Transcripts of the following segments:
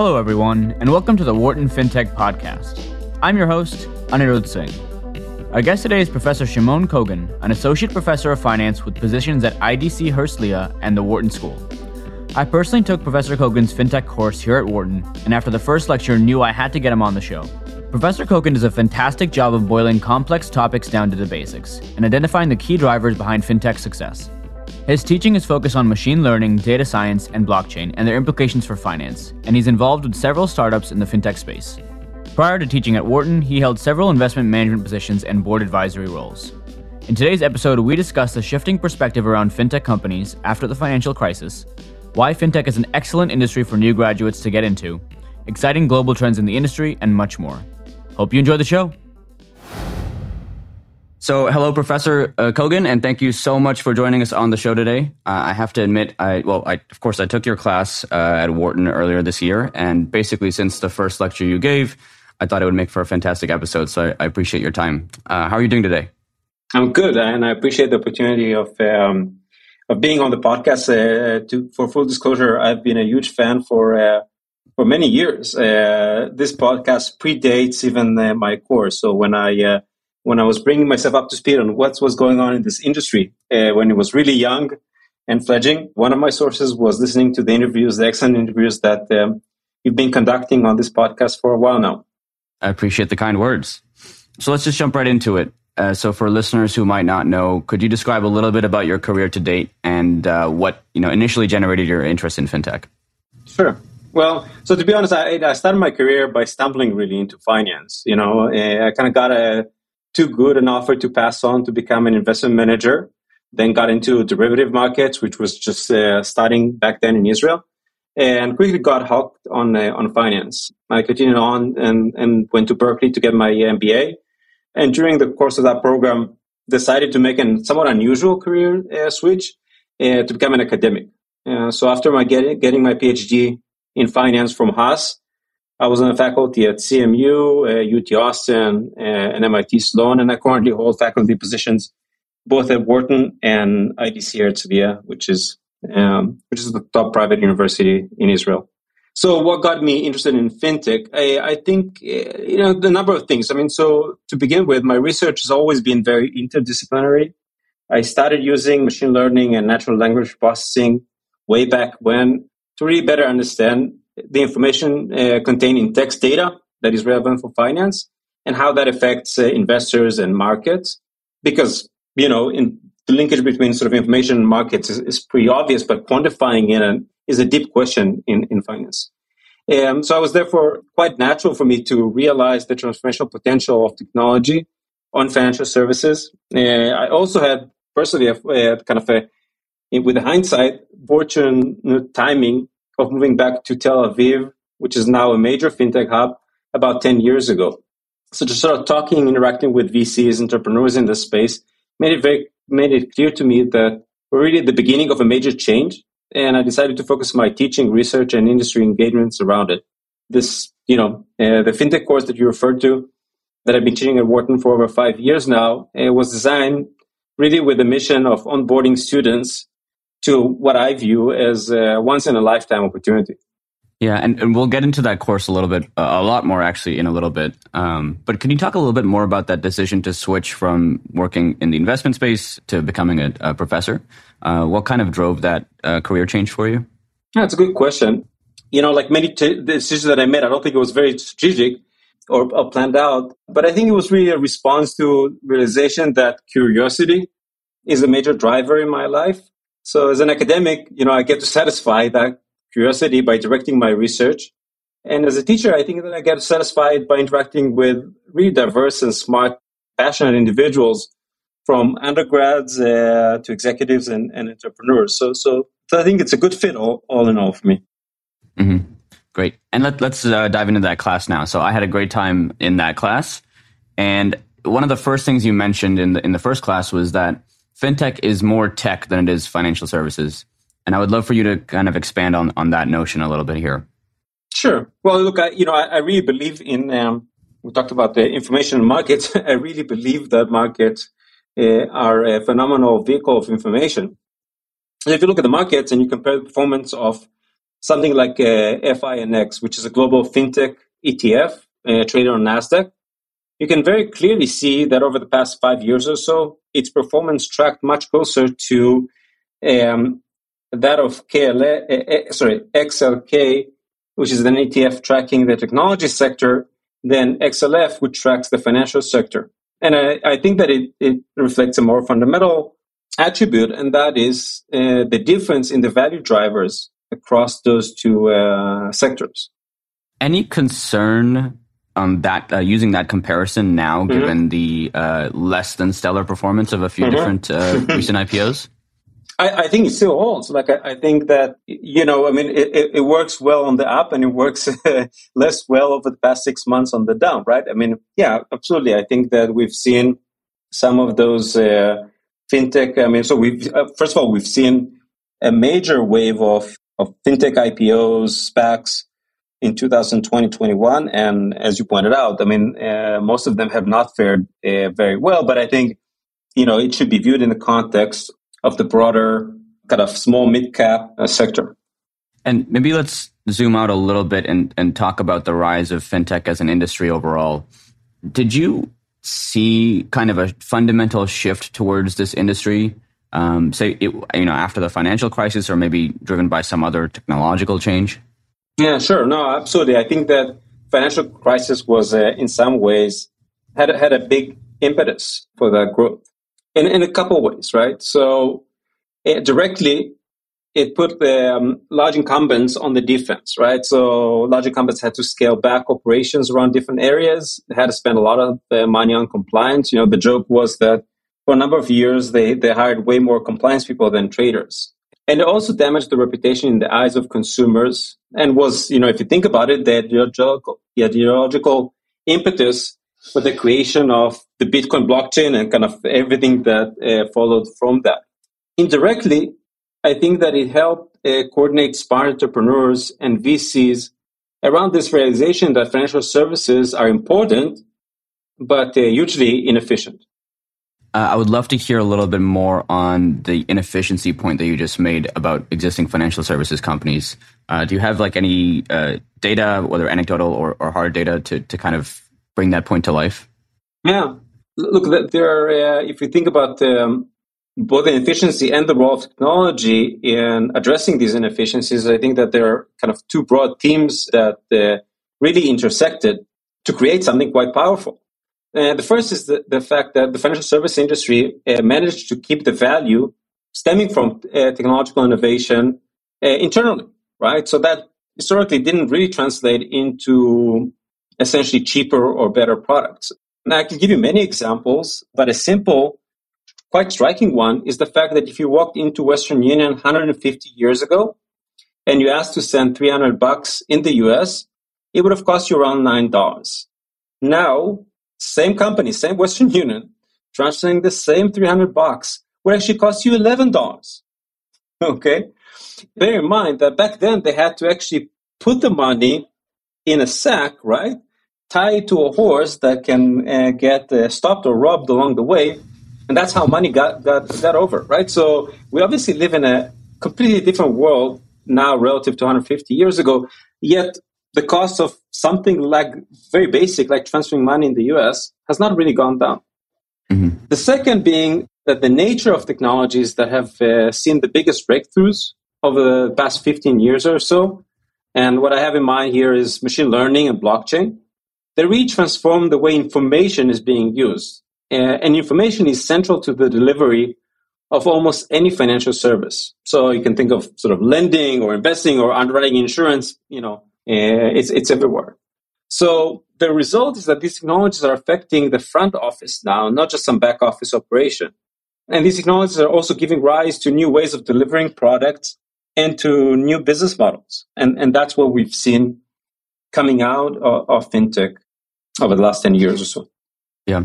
Hello, everyone, and welcome to the Wharton FinTech Podcast. I'm your host, Anirudh Singh. Our guest today is Professor Shimon Kogan, an associate professor of finance with positions at IDC Herzliya and the Wharton School. I personally took Professor Kogan's FinTech course here at Wharton, and after the first lecture, knew I had to get him on the show. Professor Kogan does a fantastic job of boiling complex topics down to the basics and identifying the key drivers behind FinTech success. His teaching is focused on machine learning, data science, and blockchain and their implications for finance, and he's involved with several startups in the fintech space. Prior to teaching at Wharton, he held several investment management positions and board advisory roles. In today's episode, we discuss the shifting perspective around fintech companies after the financial crisis, why fintech is an excellent industry for new graduates to get into, exciting global trends in the industry, and much more. Hope you enjoy the show. So, hello, Professor uh, Kogan, and thank you so much for joining us on the show today. Uh, I have to admit, I well, I, of course, I took your class uh, at Wharton earlier this year, and basically, since the first lecture you gave, I thought it would make for a fantastic episode. So, I, I appreciate your time. Uh, how are you doing today? I'm good, and I appreciate the opportunity of um, of being on the podcast. Uh, to, for full disclosure, I've been a huge fan for uh, for many years. this podcast predates even my course. So when I when I was bringing myself up to speed on what was going on in this industry uh, when it was really young and fledging. One of my sources was listening to the interviews, the excellent interviews that um, you've been conducting on this podcast for a while now. I appreciate the kind words. So let's just jump right into it. Uh, so, for listeners who might not know, could you describe a little bit about your career to date and uh, what you know initially generated your interest in fintech? Sure. Well, so to be honest, I, I started my career by stumbling really into finance. You know, uh, I kind of got a too good an offer to pass on to become an investment manager. Then got into derivative markets, which was just uh, starting back then in Israel, and quickly got hooked on uh, on finance. I continued on and, and went to Berkeley to get my MBA. And during the course of that program, decided to make a somewhat unusual career uh, switch uh, to become an academic. Uh, so after my get, getting my PhD in finance from Haas, I was on the faculty at CMU, uh, UT Austin, uh, and MIT Sloan, and I currently hold faculty positions both at Wharton and IDC Herzliya, which is um, which is the top private university in Israel. So, what got me interested in fintech? I, I think uh, you know the number of things. I mean, so to begin with, my research has always been very interdisciplinary. I started using machine learning and natural language processing way back when to really better understand the information uh, contained in text data that is relevant for finance and how that affects uh, investors and markets. Because, you know, in the linkage between sort of information and markets is, is pretty obvious, but quantifying it is a deep question in, in finance. Um, so it was therefore quite natural for me to realize the transformational potential of technology on financial services. Uh, I also had personally a, a kind of a, with hindsight, fortunate timing of moving back to Tel Aviv, which is now a major fintech hub, about 10 years ago. So just sort of talking, interacting with VCs, entrepreneurs in this space, made it very made it clear to me that we're really at the beginning of a major change. And I decided to focus my teaching, research, and industry engagements around it. This, you know, uh, the fintech course that you referred to, that I've been teaching at Wharton for over five years now, it was designed really with the mission of onboarding students to what I view as a once in a lifetime opportunity. Yeah, and, and we'll get into that course a little bit, a lot more actually in a little bit. Um, but can you talk a little bit more about that decision to switch from working in the investment space to becoming a, a professor? Uh, what kind of drove that uh, career change for you? That's a good question. You know, like many t- decisions that I made, I don't think it was very strategic or, or planned out, but I think it was really a response to realization that curiosity is a major driver in my life so as an academic, you know, I get to satisfy that curiosity by directing my research. And as a teacher, I think that I get satisfied by interacting with really diverse and smart, passionate individuals from undergrads uh, to executives and, and, entrepreneurs. So, so, so I think it's a good fit all, all in all for me. Mm-hmm. Great. And let, us uh, dive into that class now. So I had a great time in that class. And one of the first things you mentioned in the, in the first class was that fintech is more tech than it is financial services. And I would love for you to kind of expand on, on that notion a little bit here. Sure. Well, look, I, you know, I, I really believe in, um, we talked about the information markets. I really believe that markets uh, are a phenomenal vehicle of information. And if you look at the markets and you compare the performance of something like uh, FINX, which is a global fintech ETF uh, traded on Nasdaq, you can very clearly see that over the past five years or so, its performance tracked much closer to um, that of KLA, uh, uh sorry, XLK, which is an ETF tracking the technology sector, than XLF, which tracks the financial sector. And I, I think that it, it reflects a more fundamental attribute, and that is uh, the difference in the value drivers across those two uh, sectors. Any concern on that uh, using that comparison now, mm-hmm. given the uh, less than stellar performance of a few mm-hmm. different uh, recent IPOs? I, I, think it still holds. Like I, I, think that you know, I mean, it, it, it works well on the up, and it works less well over the past six months on the down, right? I mean, yeah, absolutely. I think that we've seen some of those uh, fintech. I mean, so we've uh, first of all we've seen a major wave of of fintech IPOs, SPACs in 2020, 21. And as you pointed out, I mean, uh, most of them have not fared uh, very well, but I think, you know, it should be viewed in the context of the broader kind of small mid cap uh, sector. And maybe let's zoom out a little bit and, and talk about the rise of fintech as an industry overall. Did you see kind of a fundamental shift towards this industry? Um, say, it, you know, after the financial crisis, or maybe driven by some other technological change? Yeah, sure. No, absolutely. I think that financial crisis was, uh, in some ways, had had a big impetus for that growth in, in a couple ways, right? So it directly, it put the um, large incumbents on the defense, right? So large incumbents had to scale back operations around different areas. Had to spend a lot of money on compliance. You know, the joke was that for a number of years, they, they hired way more compliance people than traders. And it also damaged the reputation in the eyes of consumers and was, you know, if you think about it, the ideological, the ideological impetus for the creation of the Bitcoin blockchain and kind of everything that uh, followed from that. Indirectly, I think that it helped uh, coordinate smart entrepreneurs and VCs around this realization that financial services are important, but uh, hugely inefficient. Uh, I would love to hear a little bit more on the inefficiency point that you just made about existing financial services companies. Uh, do you have like any uh, data, whether anecdotal or, or hard data, to, to kind of bring that point to life? Yeah. Look, there are, uh, if you think about um, both the efficiency and the role of technology in addressing these inefficiencies, I think that there are kind of two broad themes that uh, really intersected to create something quite powerful. And the first is the, the fact that the financial service industry uh, managed to keep the value stemming from uh, technological innovation uh, internally, right? So that historically didn't really translate into essentially cheaper or better products. Now, I can give you many examples, but a simple, quite striking one is the fact that if you walked into Western Union 150 years ago and you asked to send 300 bucks in the US, it would have cost you around $9. Now, same company, same Western Union, transferring the same 300 bucks would actually cost you $11. Okay? Bear in mind that back then they had to actually put the money in a sack, right? tied to a horse that can uh, get uh, stopped or robbed along the way. And that's how money got, got, got over, right? So we obviously live in a completely different world now relative to 150 years ago. Yet the cost of something like very basic, like transferring money in the US, has not really gone down. Mm-hmm. The second being that the nature of technologies that have uh, seen the biggest breakthroughs over the past 15 years or so, and what I have in mind here is machine learning and blockchain, they really transform the way information is being used. Uh, and information is central to the delivery of almost any financial service. So you can think of sort of lending or investing or underwriting insurance, you know, uh, it's, it's everywhere. So the result is that these technologies are affecting the front office now, not just some back office operation. And these technologies are also giving rise to new ways of delivering products and to new business models. And, and that's what we've seen coming out of, of fintech over the last 10 years or so. Yeah.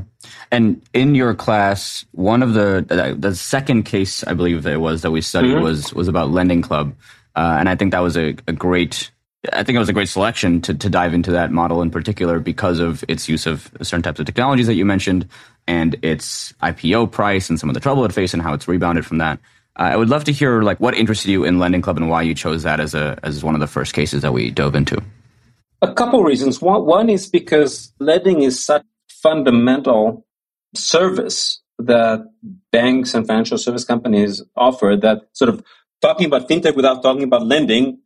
And in your class, one of the, the second case, I believe it was that we studied mm-hmm. was, was about Lending Club. Uh, and I think that was a, a great, I think it was a great selection to, to dive into that model in particular because of its use of certain types of technologies that you mentioned and its IPO price and some of the trouble it faced and how it's rebounded from that. Uh, I would love to hear like what interested you in Lending Club and why you chose that as a as one of the first cases that we dove into. A couple reasons. One, one is because lending is such fundamental service that banks and financial service companies offer that sort of talking about fintech without talking about lending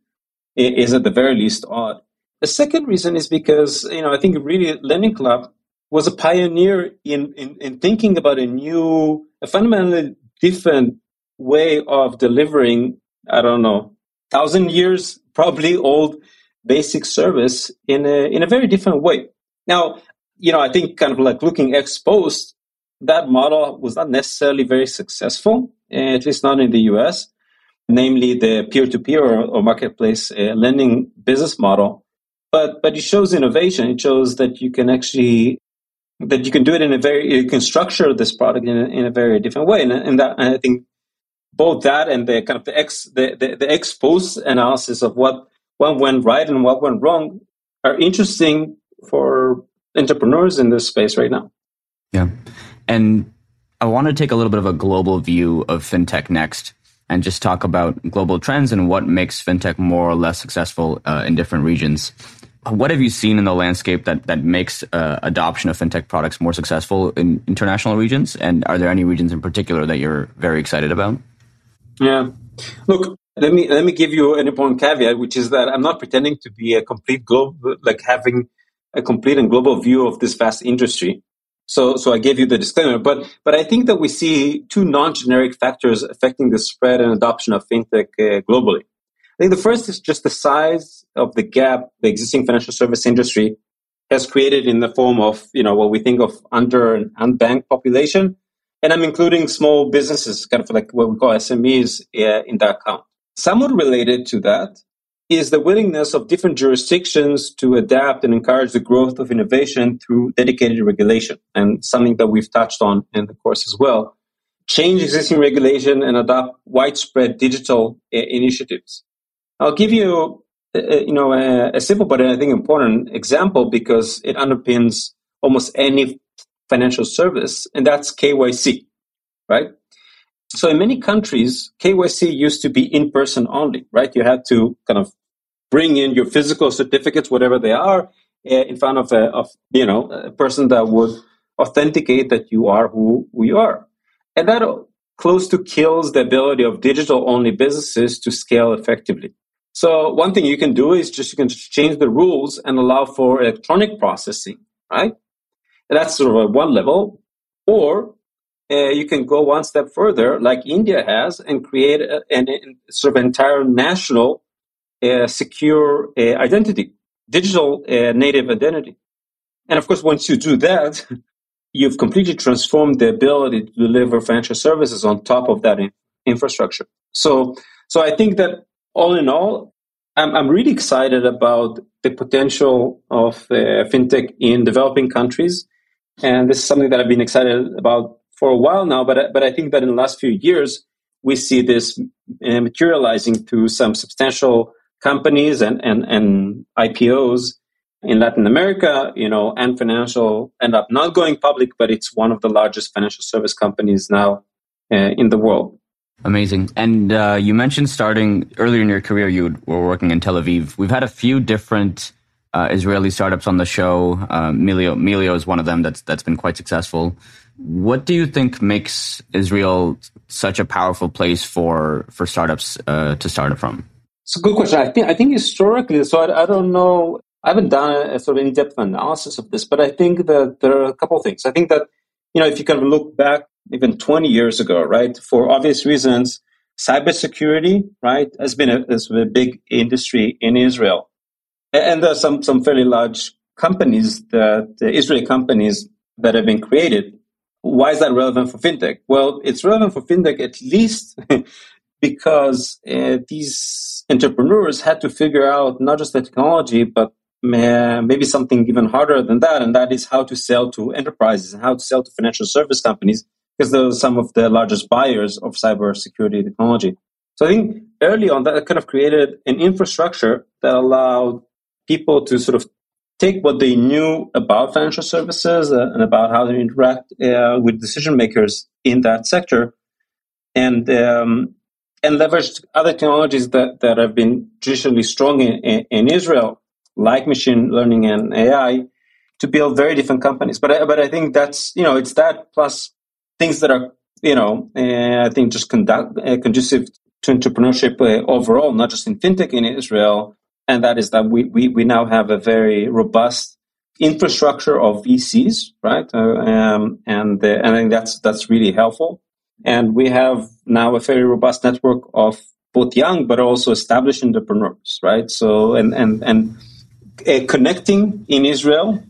is at the very least odd. The second reason is because, you know, I think really Lending Club was a pioneer in, in, in thinking about a new, a fundamentally different way of delivering, I don't know, thousand years probably old basic service in a, in a very different way. Now, you know, I think kind of like looking ex post, that model was not necessarily very successful, eh, at least not in the US, namely the peer-to-peer or, marketplace uh, lending business model. But but it shows innovation. It shows that you can actually that you can do it in a very you can structure this product in a, in a very different way. And, and that and I think both that and the kind of the ex the, the, the ex post analysis of what what went right and what went wrong are interesting for entrepreneurs in this space right now. Yeah. And I want to take a little bit of a global view of fintech next and just talk about global trends and what makes fintech more or less successful uh, in different regions. What have you seen in the landscape that, that makes uh, adoption of fintech products more successful in international regions? And are there any regions in particular that you're very excited about? Yeah. Look, let me let me give you an important caveat, which is that I'm not pretending to be a complete global, like having a complete and global view of this vast industry. So, so I gave you the disclaimer, but but I think that we see two non-generic factors affecting the spread and adoption of fintech uh, globally. I think the first is just the size of the gap the existing financial service industry has created in the form of you know what we think of under and unbanked population, and I'm including small businesses, kind of like what we call SMEs, uh, in that count. Somewhat related to that is the willingness of different jurisdictions to adapt and encourage the growth of innovation through dedicated regulation, and something that we've touched on in the course as well. Change existing regulation and adopt widespread digital uh, initiatives. I'll give you, uh, you know, a, a simple but I think important example because it underpins almost any financial service, and that's KYC, right? So in many countries, KYC used to be in person only, right? You had to kind of bring in your physical certificates, whatever they are, eh, in front of a, of, you know, a person that would authenticate that you are who, you are. And that close to kills the ability of digital only businesses to scale effectively. So one thing you can do is just you can change the rules and allow for electronic processing, right? And that's sort of a one level. Or uh, you can go one step further, like India has, and create a, an, a sort of entire national secure identity, digital native identity. And of course, once you do that, you've completely transformed the ability to deliver financial services on top of that in- infrastructure. So, so I think that all in all, I'm, I'm really excited about the potential of uh, fintech in developing countries. And this is something that I've been excited about for a while now. But, but I think that in the last few years, we see this uh, materializing to some substantial companies and, and, and IPOs in Latin America, you know, and financial end up not going public, but it's one of the largest financial service companies now uh, in the world. Amazing. And uh, you mentioned starting earlier in your career, you were working in Tel Aviv. We've had a few different uh, Israeli startups on the show. Uh, Melio, Melio is one of them that's that's been quite successful. What do you think makes Israel such a powerful place for for startups uh, to start from? It's a good question. I think I think historically, so I, I don't know. I haven't done a, sort of in-depth analysis of this, but I think that there are a couple of things. I think that you know if you kind of look back even 20 years ago, right, for obvious reasons, cybersecurity, right, has been a, has been a big industry in Israel, and there are some some fairly large companies that the Israeli companies that have been created. Why is that relevant for fintech? Well, it's relevant for fintech at least because uh, these entrepreneurs had to figure out not just the technology, but maybe something even harder than that, and that is how to sell to enterprises and how to sell to financial service companies, because those are some of the largest buyers of cybersecurity technology. So I think early on that kind of created an infrastructure that allowed people to sort of take what they knew about financial services uh, and about how they interact uh, with decision makers in that sector and um, and leveraged other technologies that, that have been traditionally strong in, in, in Israel, like machine learning and AI, to build very different companies. But I, but I think that's you know it's that plus things that are you know uh, I think just conduct, uh, conducive to entrepreneurship uh, overall, not just in fintech in Israel, and that is that we we, we now have a very robust infrastructure of VCs, right? Uh, um, and and I think that's that's really helpful. And we have now a very robust network of both young but also established entrepreneurs, right? So and and and uh, connecting in Israel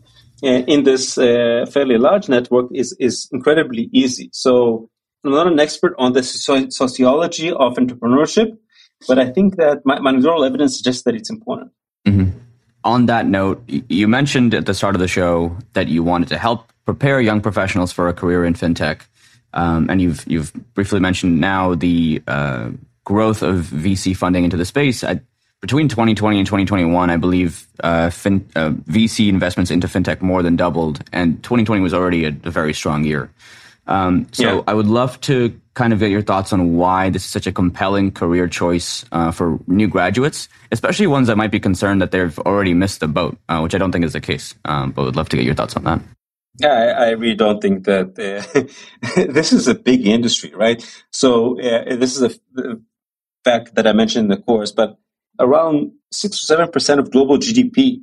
uh, in this uh, fairly large network is is incredibly easy. So I'm not an expert on the sociology of entrepreneurship, but I think that my, my anecdotal evidence suggests that it's important. Mm-hmm. On that note, you mentioned at the start of the show that you wanted to help prepare young professionals for a career in fintech. Um, and you've you've briefly mentioned now the uh, growth of VC funding into the space. I, between 2020 and 2021, I believe uh, fin, uh, VC investments into fintech more than doubled, and 2020 was already a, a very strong year. Um, so yeah. I would love to kind of get your thoughts on why this is such a compelling career choice uh, for new graduates, especially ones that might be concerned that they've already missed the boat, uh, which I don't think is the case. Um, but would love to get your thoughts on that. Yeah, I, I really don't think that uh, this is a big industry, right? So uh, this is a fact that I mentioned in the course, but around six or seven percent of global GDP,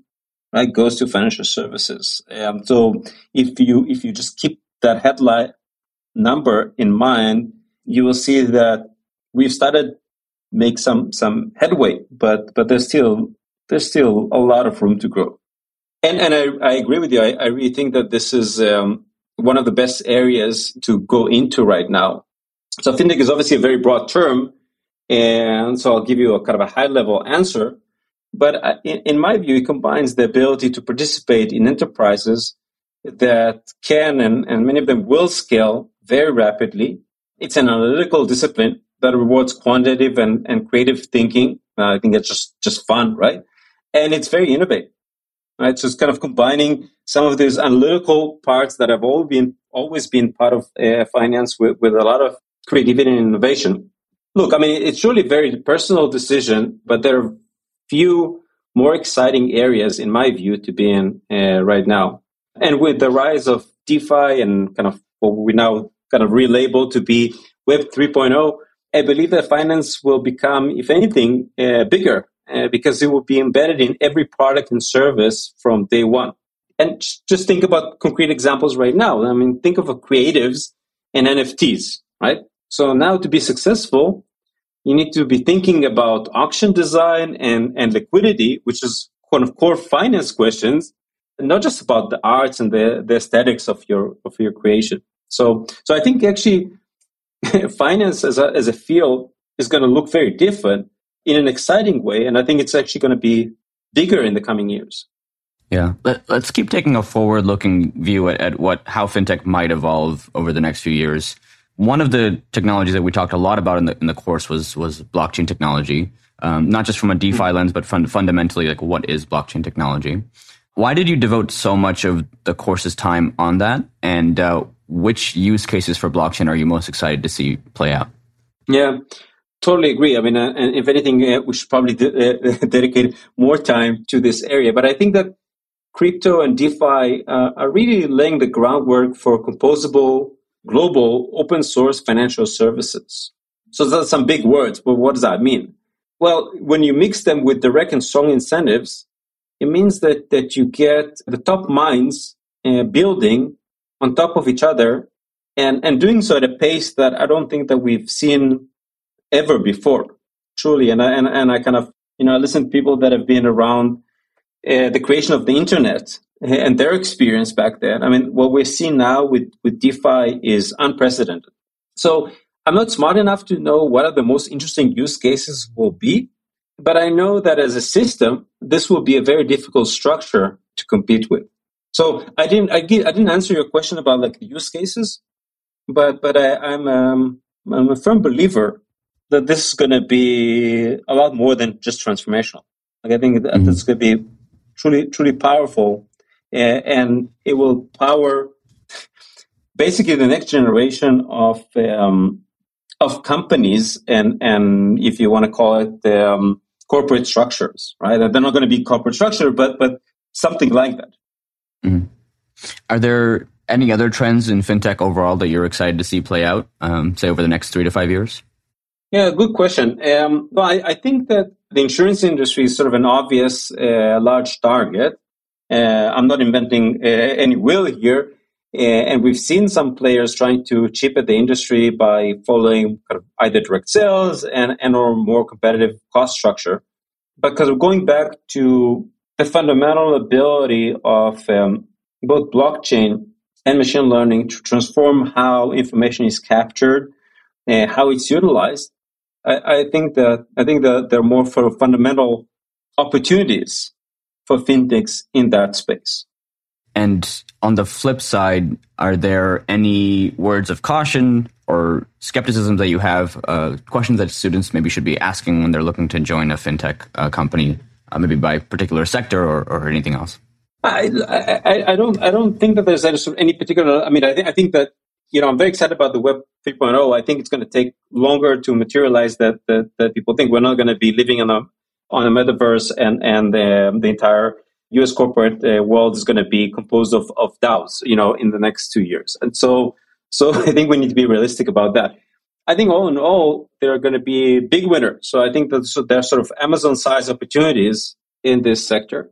right, goes to financial services. Um, so if you if you just keep that headline number in mind, you will see that we've started make some some headway, but but there's still there's still a lot of room to grow. And and I, I agree with you. I, I really think that this is um, one of the best areas to go into right now. So fintech is obviously a very broad term, and so I'll give you a kind of a high level answer. But uh, in, in my view, it combines the ability to participate in enterprises that can and, and many of them will scale very rapidly. It's an analytical discipline that rewards quantitative and, and creative thinking. Uh, I think it's just, just fun, right? And it's very innovative, right? So it's kind of combining some of these analytical parts that have all been, always been part of uh, finance with, with a lot of creativity and innovation. Look, I mean, it's really a very personal decision, but there are few more exciting areas, in my view, to be in uh, right now. And with the rise of DeFi and kind of what we now kind of relabel to be Web 3.0, I believe that finance will become, if anything, uh, bigger uh, because it will be embedded in every product and service from day one. And just think about concrete examples right now. I mean, think of creatives and NFTs, right? So now to be successful, you need to be thinking about auction design and, and liquidity, which is one of core finance questions, not just about the arts and the, the aesthetics of your of your creation. So so I think actually finance as a as a field is going to look very different in an exciting way, and I think it's actually going to be bigger in the coming years. Yeah, Let, us keep taking a forward-looking view at, at what how fintech might evolve over the next few years. One of the technologies that we talked a lot about in the in the course was was blockchain technology, um, not just from a DeFi mm-hmm. lens, but fun, fundamentally, like what is blockchain technology? Why did you devote so much of the course's time on that? And uh, which use cases for blockchain are you most excited to see play out? Yeah, totally agree. I mean, uh, and if anything, uh, we should probably de- uh, dedicate more time to this area. But I think that crypto and DeFi uh, are really laying the groundwork for composable, global, open source financial services. So that's some big words, but what does that mean? Well, when you mix them with direct and strong incentives, it means that, that you get the top minds uh, building on top of each other and, and doing so at a pace that I don't think that we've seen ever before, truly. And I, and, and I kind of, you know, I listen to people that have been around uh, the creation of the internet and their experience back then. I mean, what we're seeing now with, with DeFi is unprecedented. So I'm not smart enough to know what are the most interesting use cases will be, but I know that as a system, this will be a very difficult structure to compete with. So I didn't I, I didn't answer your question about like the use cases, but but I, am um, I'm a firm believer that this is going to be a lot more than just transformational. Like I think that mm-hmm. to be truly truly powerful, and, and it will power basically the next generation of um, of companies and and if you want to call it um, corporate structures, right? They're not going to be corporate structure, but but something like that. Mm-hmm. Are there any other trends in fintech overall that you're excited to see play out, um, say over the next three to five years? Yeah, good question. Um, well, I, I, think that the insurance industry is sort of an obvious uh, large target. Uh, I'm not inventing uh, any wheel here. Uh, and we've seen some players trying to chip at the industry by following kind of either direct sales and, and or more competitive cost structure. But because we're going back to the fundamental ability of um, both blockchain and machine learning to transform how information is captured and how it's utilized, I, I think that I think that there are more for fundamental opportunities for fintechs in that space. And on the flip side, are there any words of caution or skepticism that you have, uh, questions that students maybe should be asking when they're looking to join a fintech uh, company, uh, maybe by particular sector or, or anything else? I, I, I, don't I don't think that there's any particular. I mean, I, th- I think that you know I'm very excited about the Web 3.0. I think it's going to take longer to materialize that that, that people think we're not going to be living on a on a metaverse and and um, the entire U.S. corporate uh, world is going to be composed of of DAOs. You know, in the next two years, and so so I think we need to be realistic about that. I think all in all, there are going to be big winners. So I think that there are sort of Amazon size opportunities in this sector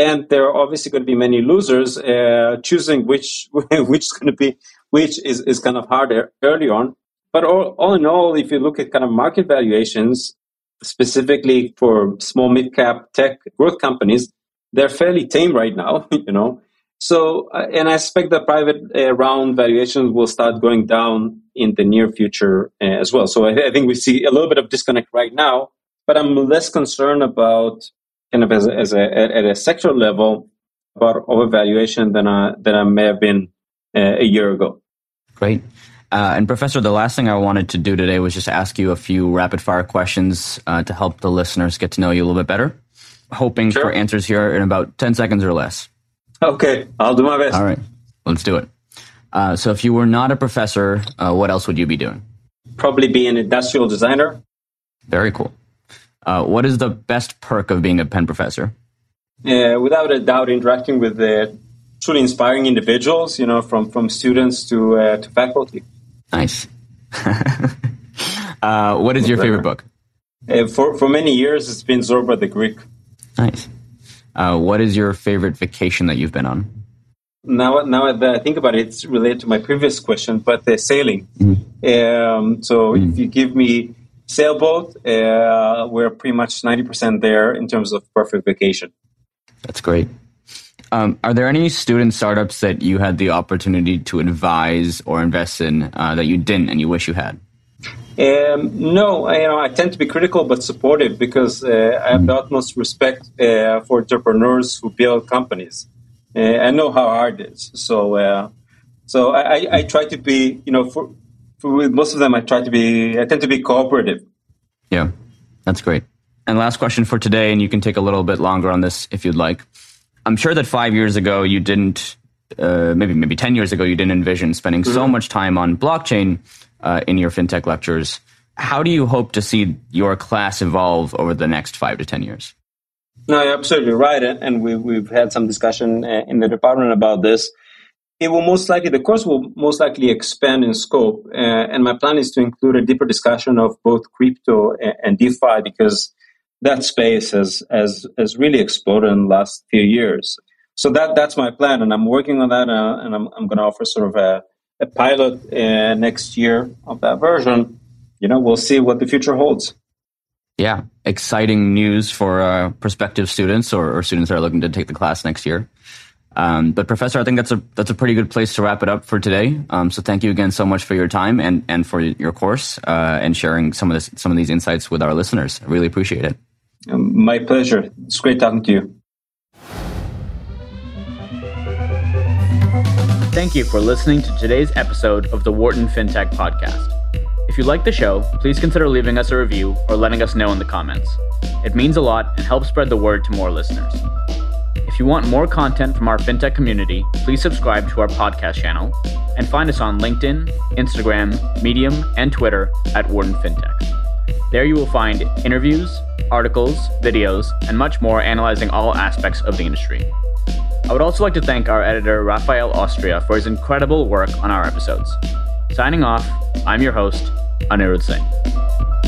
and there are obviously going to be many losers. Uh, choosing which which is going to be which is, is kind of harder early on. But all, all in all, if you look at kind of market valuations, specifically for small mid cap tech growth companies, they're fairly tame right now. You know, so uh, and I expect that private uh, round valuations will start going down in the near future uh, as well. So I, I think we see a little bit of disconnect right now, but I'm less concerned about kind of as as a at a sector level about overvaluation than I than I may have been a year ago. Great. Uh, and Professor, the last thing I wanted to do today was just ask you a few rapid fire questions uh, to help the listeners get to know you a little bit better. Hoping sure. for answers here in about 10 seconds or less. Okay, I'll do my best. All right, let's do it. Uh, so, if you were not a professor, uh, what else would you be doing? Probably be an industrial designer. Very cool. Uh, what is the best perk of being a Penn professor? Uh, without a doubt, interacting with the truly inspiring individuals, you know, from, from students to, uh, to faculty. Nice. Uh, what is your favorite book? Uh, for, for many years, it's been Zorba the Greek. Nice. Uh, what is your favorite vacation that you've been on? Now, now that I think about it, it's related to my previous question, but the sailing. Mm. Um, so mm. if you give me sailboat, uh, we're pretty much 90% there in terms of perfect vacation. That's great. Um, are there any student startups that you had the opportunity to advise or invest in uh, that you didn't and you wish you had? Um, no, I, you know, I tend to be critical but supportive because uh, I have the utmost respect uh, for entrepreneurs who build companies. Uh, I know how hard it is. So, uh, so I, I, try to be, you know, for, with most of them, I try to be, I tend to be cooperative. Yeah, that's great. And last question for today, and you can take a little bit longer on this if you'd like. I'm sure that five years ago you didn't, uh, maybe maybe ten years ago you didn't envision spending mm-hmm. so much time on blockchain uh, in your fintech lectures. How do you hope to see your class evolve over the next five to ten years? No, you're absolutely right, and we, we've had some discussion uh, in the department about this it will most likely the course will most likely expand in scope uh, and my plan is to include a deeper discussion of both crypto and, and defi because that space has, has has really exploded in the last few years so that that's my plan and i'm working on that uh, and i'm, I'm going to offer sort of a, a pilot uh, next year of that version you know we'll see what the future holds yeah exciting news for uh, prospective students or, or students that are looking to take the class next year um, but professor, I think that's a that's a pretty good place to wrap it up for today. Um, so thank you again so much for your time and and for your course uh, and sharing some of this some of these insights with our listeners. I really appreciate it. Um, my pleasure. It's great talking to you. Thank you for listening to today's episode of the Wharton FinTech Podcast. If you like the show, please consider leaving us a review or letting us know in the comments. It means a lot and helps spread the word to more listeners. If you want more content from our fintech community, please subscribe to our podcast channel and find us on LinkedIn, Instagram, Medium, and Twitter at Wharton FinTech. There you will find interviews, articles, videos, and much more analyzing all aspects of the industry. I would also like to thank our editor, Raphael Austria, for his incredible work on our episodes. Signing off, I'm your host, Anirudh Singh.